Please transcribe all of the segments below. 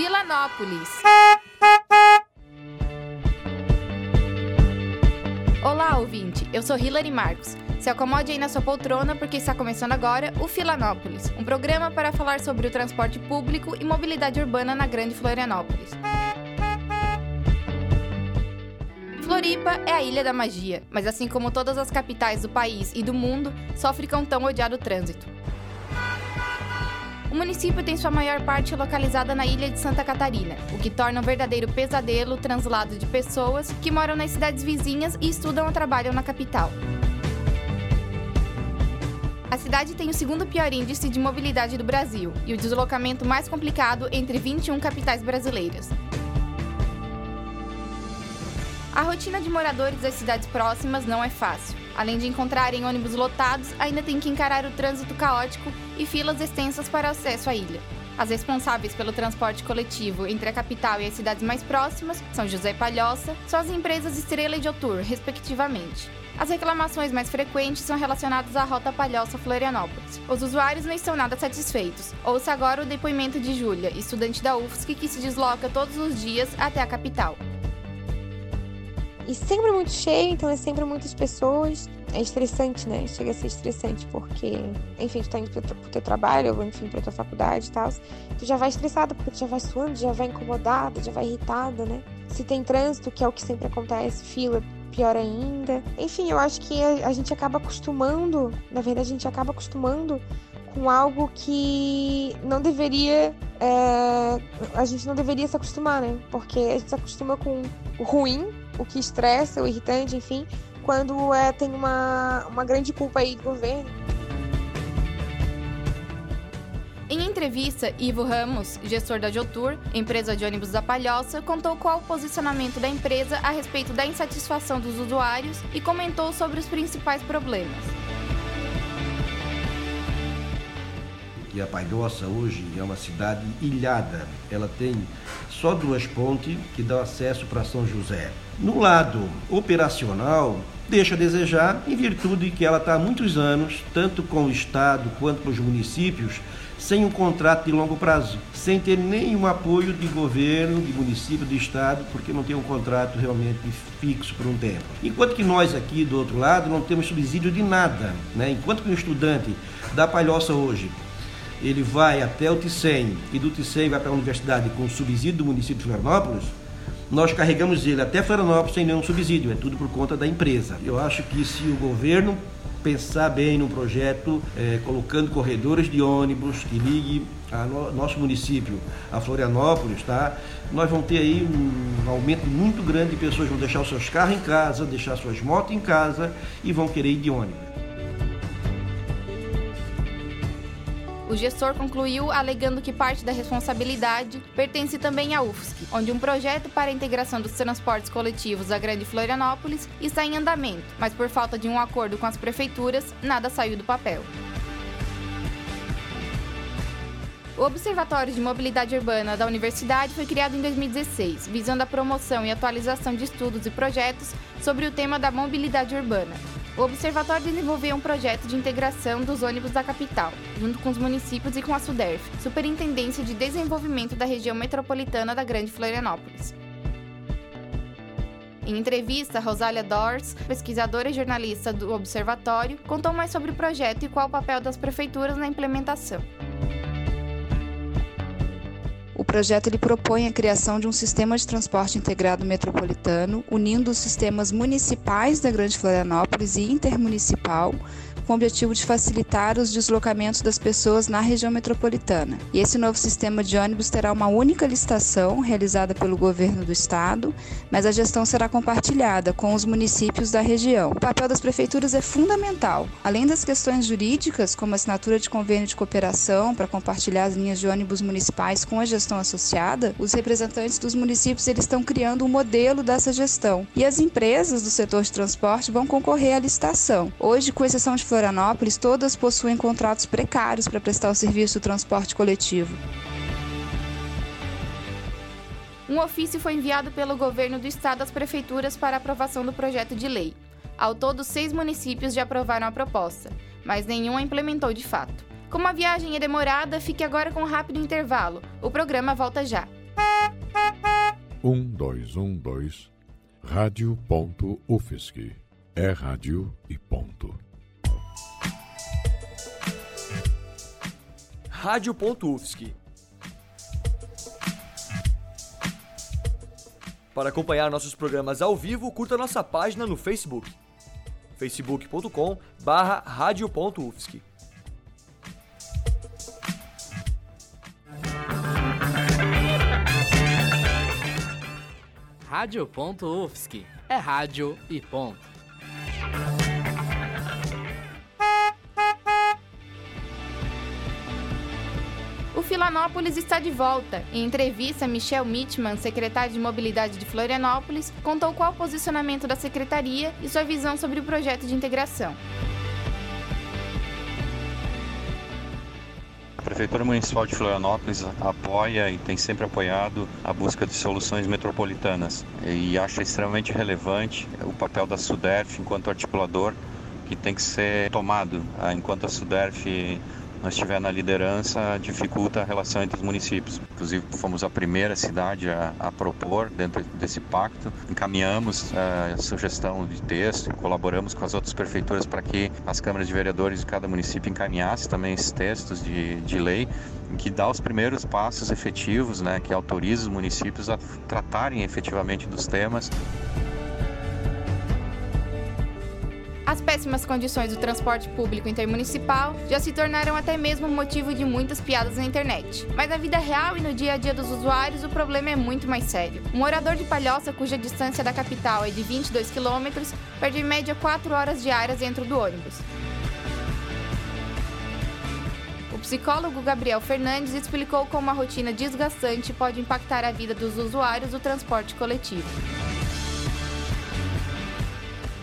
Filanópolis. Olá, ouvinte. Eu sou Hilary Marcos. Se acomode aí na sua poltrona porque está começando agora o Filanópolis, um programa para falar sobre o transporte público e mobilidade urbana na Grande Florianópolis. Floripa é a ilha da magia, mas assim como todas as capitais do país e do mundo, sofre com tão odiado trânsito. O município tem sua maior parte localizada na ilha de Santa Catarina, o que torna um verdadeiro pesadelo o translado de pessoas que moram nas cidades vizinhas e estudam ou trabalham na capital. A cidade tem o segundo pior índice de mobilidade do Brasil e o deslocamento mais complicado entre 21 capitais brasileiras. A rotina de moradores das cidades próximas não é fácil. Além de encontrarem ônibus lotados, ainda tem que encarar o trânsito caótico e filas extensas para acesso à ilha. As responsáveis pelo transporte coletivo entre a capital e as cidades mais próximas, São José Palhoça, são as empresas Estrela e Jotur, respectivamente. As reclamações mais frequentes são relacionadas à rota Palhoça-Florianópolis. Os usuários não estão nada satisfeitos. Ouça agora o depoimento de Júlia, estudante da UFSC que se desloca todos os dias até a capital. E sempre muito cheio, então é sempre muitas pessoas. É estressante, né? Chega a ser estressante, porque, enfim, tu tá indo pro, pro teu trabalho, ou enfim, pra tua faculdade e tal. Tu já vai estressada, porque tu já vai suando, já vai incomodada, já vai irritada, né? Se tem trânsito, que é o que sempre acontece, fila, pior ainda. Enfim, eu acho que a, a gente acaba acostumando, na verdade, a gente acaba acostumando com algo que não deveria. É, a gente não deveria se acostumar, né? Porque a gente se acostuma com o ruim o que estressa, o irritante, enfim, quando é, tem uma, uma grande culpa aí do governo. Em entrevista, Ivo Ramos, gestor da Jotur, empresa de ônibus da Palhoça, contou qual o posicionammento da empresa a respeito da insatisfação dos usuários e comentou sobre os principais problemas. Que a Palhoça hoje é uma cidade ilhada. Ela tem só duas pontes que dão acesso para São José. No lado operacional, deixa a desejar em virtude que ela está há muitos anos, tanto com o Estado quanto com os municípios, sem um contrato de longo prazo, sem ter nenhum apoio de governo, de município, de Estado, porque não tem um contrato realmente fixo por um tempo. Enquanto que nós aqui do outro lado não temos subsídio de nada. Né? Enquanto que um estudante da Palhoça hoje ele vai até o Ticem e do Ticem vai para a universidade com subsídio do município de Florianópolis, nós carregamos ele até Florianópolis sem nenhum subsídio, é tudo por conta da empresa. Eu acho que se o governo pensar bem no projeto, é, colocando corredores de ônibus que ligue a no, nosso município a Florianópolis, tá? Nós vamos ter aí um aumento muito grande de pessoas vão deixar os seus carros em casa, deixar suas motos em casa e vão querer ir de ônibus. O gestor concluiu alegando que parte da responsabilidade pertence também à UFSC, onde um projeto para a integração dos transportes coletivos da Grande Florianópolis está em andamento, mas por falta de um acordo com as prefeituras, nada saiu do papel. O Observatório de Mobilidade Urbana da Universidade foi criado em 2016, visando a promoção e atualização de estudos e projetos sobre o tema da mobilidade urbana, o Observatório desenvolveu um projeto de integração dos ônibus da capital, junto com os municípios e com a SUDERF, Superintendência de Desenvolvimento da Região Metropolitana da Grande Florianópolis. Em entrevista, Rosália Dors, pesquisadora e jornalista do Observatório, contou mais sobre o projeto e qual o papel das prefeituras na implementação. Projeto ele propõe a criação de um sistema de transporte integrado metropolitano, unindo os sistemas municipais da Grande Florianópolis e intermunicipal com o objetivo de facilitar os deslocamentos das pessoas na região metropolitana. E esse novo sistema de ônibus terá uma única licitação realizada pelo governo do estado, mas a gestão será compartilhada com os municípios da região. O papel das prefeituras é fundamental. Além das questões jurídicas, como assinatura de convênio de cooperação para compartilhar as linhas de ônibus municipais com a gestão associada, os representantes dos municípios eles estão criando um modelo dessa gestão. E as empresas do setor de transporte vão concorrer à licitação. Hoje, com exceção de Florianópolis, Florianópolis, todas possuem contratos precários para prestar o serviço do transporte coletivo. Um ofício foi enviado pelo governo do estado às prefeituras para aprovação do projeto de lei. Ao todo, seis municípios já aprovaram a proposta, mas nenhum a implementou de fato. Como a viagem é demorada, fique agora com um rápido intervalo. O programa volta já. Um dois um dois rádio.ufsc é rádio e ponto. Rádio.ufsc Para acompanhar nossos programas ao vivo, curta nossa página no Facebook facebook.com barra radio.ufsc. Rádio.ufsc é rádio e ponto. Filanópolis está de volta. Em entrevista, Michel Mitman, secretário de Mobilidade de Florianópolis, contou qual o posicionamento da secretaria e sua visão sobre o projeto de integração. A Prefeitura Municipal de Florianópolis apoia e tem sempre apoiado a busca de soluções metropolitanas e acha extremamente relevante o papel da SUDERF enquanto articulador que tem que ser tomado ah, enquanto a SUDERF não estiver na liderança, dificulta a relação entre os municípios. Inclusive, fomos a primeira cidade a, a propor dentro desse pacto. Encaminhamos a sugestão de texto, colaboramos com as outras prefeituras para que as câmaras de vereadores de cada município encaminhassem também esses textos de, de lei, que dá os primeiros passos efetivos, né, que autoriza os municípios a tratarem efetivamente dos temas. As péssimas condições do transporte público intermunicipal já se tornaram até mesmo motivo de muitas piadas na internet. Mas na vida real e no dia a dia dos usuários, o problema é muito mais sério. Um morador de Palhoça, cuja distância da capital é de 22 quilômetros, perde em média 4 horas diárias dentro do ônibus. O psicólogo Gabriel Fernandes explicou como a rotina desgastante pode impactar a vida dos usuários do transporte coletivo.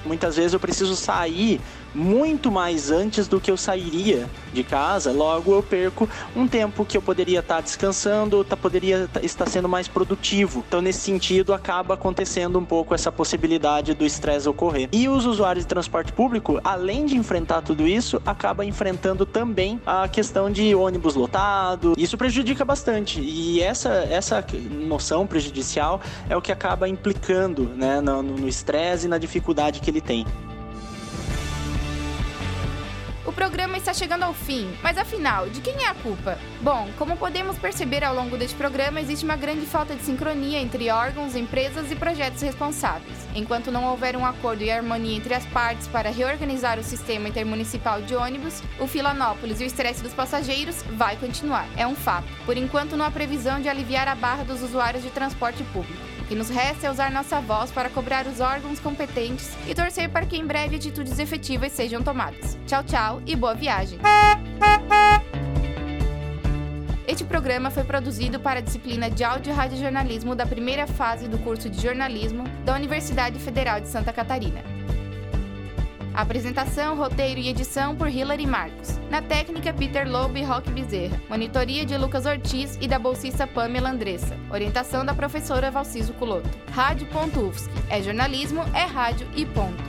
Muitas vezes eu preciso sair muito mais antes do que eu sairia de casa, logo eu perco um tempo que eu poderia estar descansando, tá, poderia estar sendo mais produtivo. Então, nesse sentido, acaba acontecendo um pouco essa possibilidade do estresse ocorrer. E os usuários de transporte público, além de enfrentar tudo isso, acaba enfrentando também a questão de ônibus lotado. Isso prejudica bastante. E essa, essa noção prejudicial é o que acaba implicando né, no estresse e na dificuldade que ele tem. Programa está chegando ao fim, mas afinal, de quem é a culpa? Bom, como podemos perceber ao longo deste programa, existe uma grande falta de sincronia entre órgãos, empresas e projetos responsáveis. Enquanto não houver um acordo e harmonia entre as partes para reorganizar o sistema intermunicipal de ônibus, o Filanópolis e o estresse dos passageiros vai continuar. É um fato. Por enquanto, não há previsão de aliviar a barra dos usuários de transporte público. Que nos resta é usar nossa voz para cobrar os órgãos competentes e torcer para que em breve atitudes efetivas sejam tomadas. Tchau, tchau e boa viagem! Este programa foi produzido para a disciplina de Áudio e Radiojornalismo da primeira fase do curso de jornalismo da Universidade Federal de Santa Catarina. Apresentação, roteiro e edição por Hilary Marcos. Na técnica, Peter Lobo e Roque Bezerra. Monitoria de Lucas Ortiz e da bolsista Pamela Andressa. Orientação da professora Valciso Culoto. Rádio.UFSC. É jornalismo, é rádio e ponto.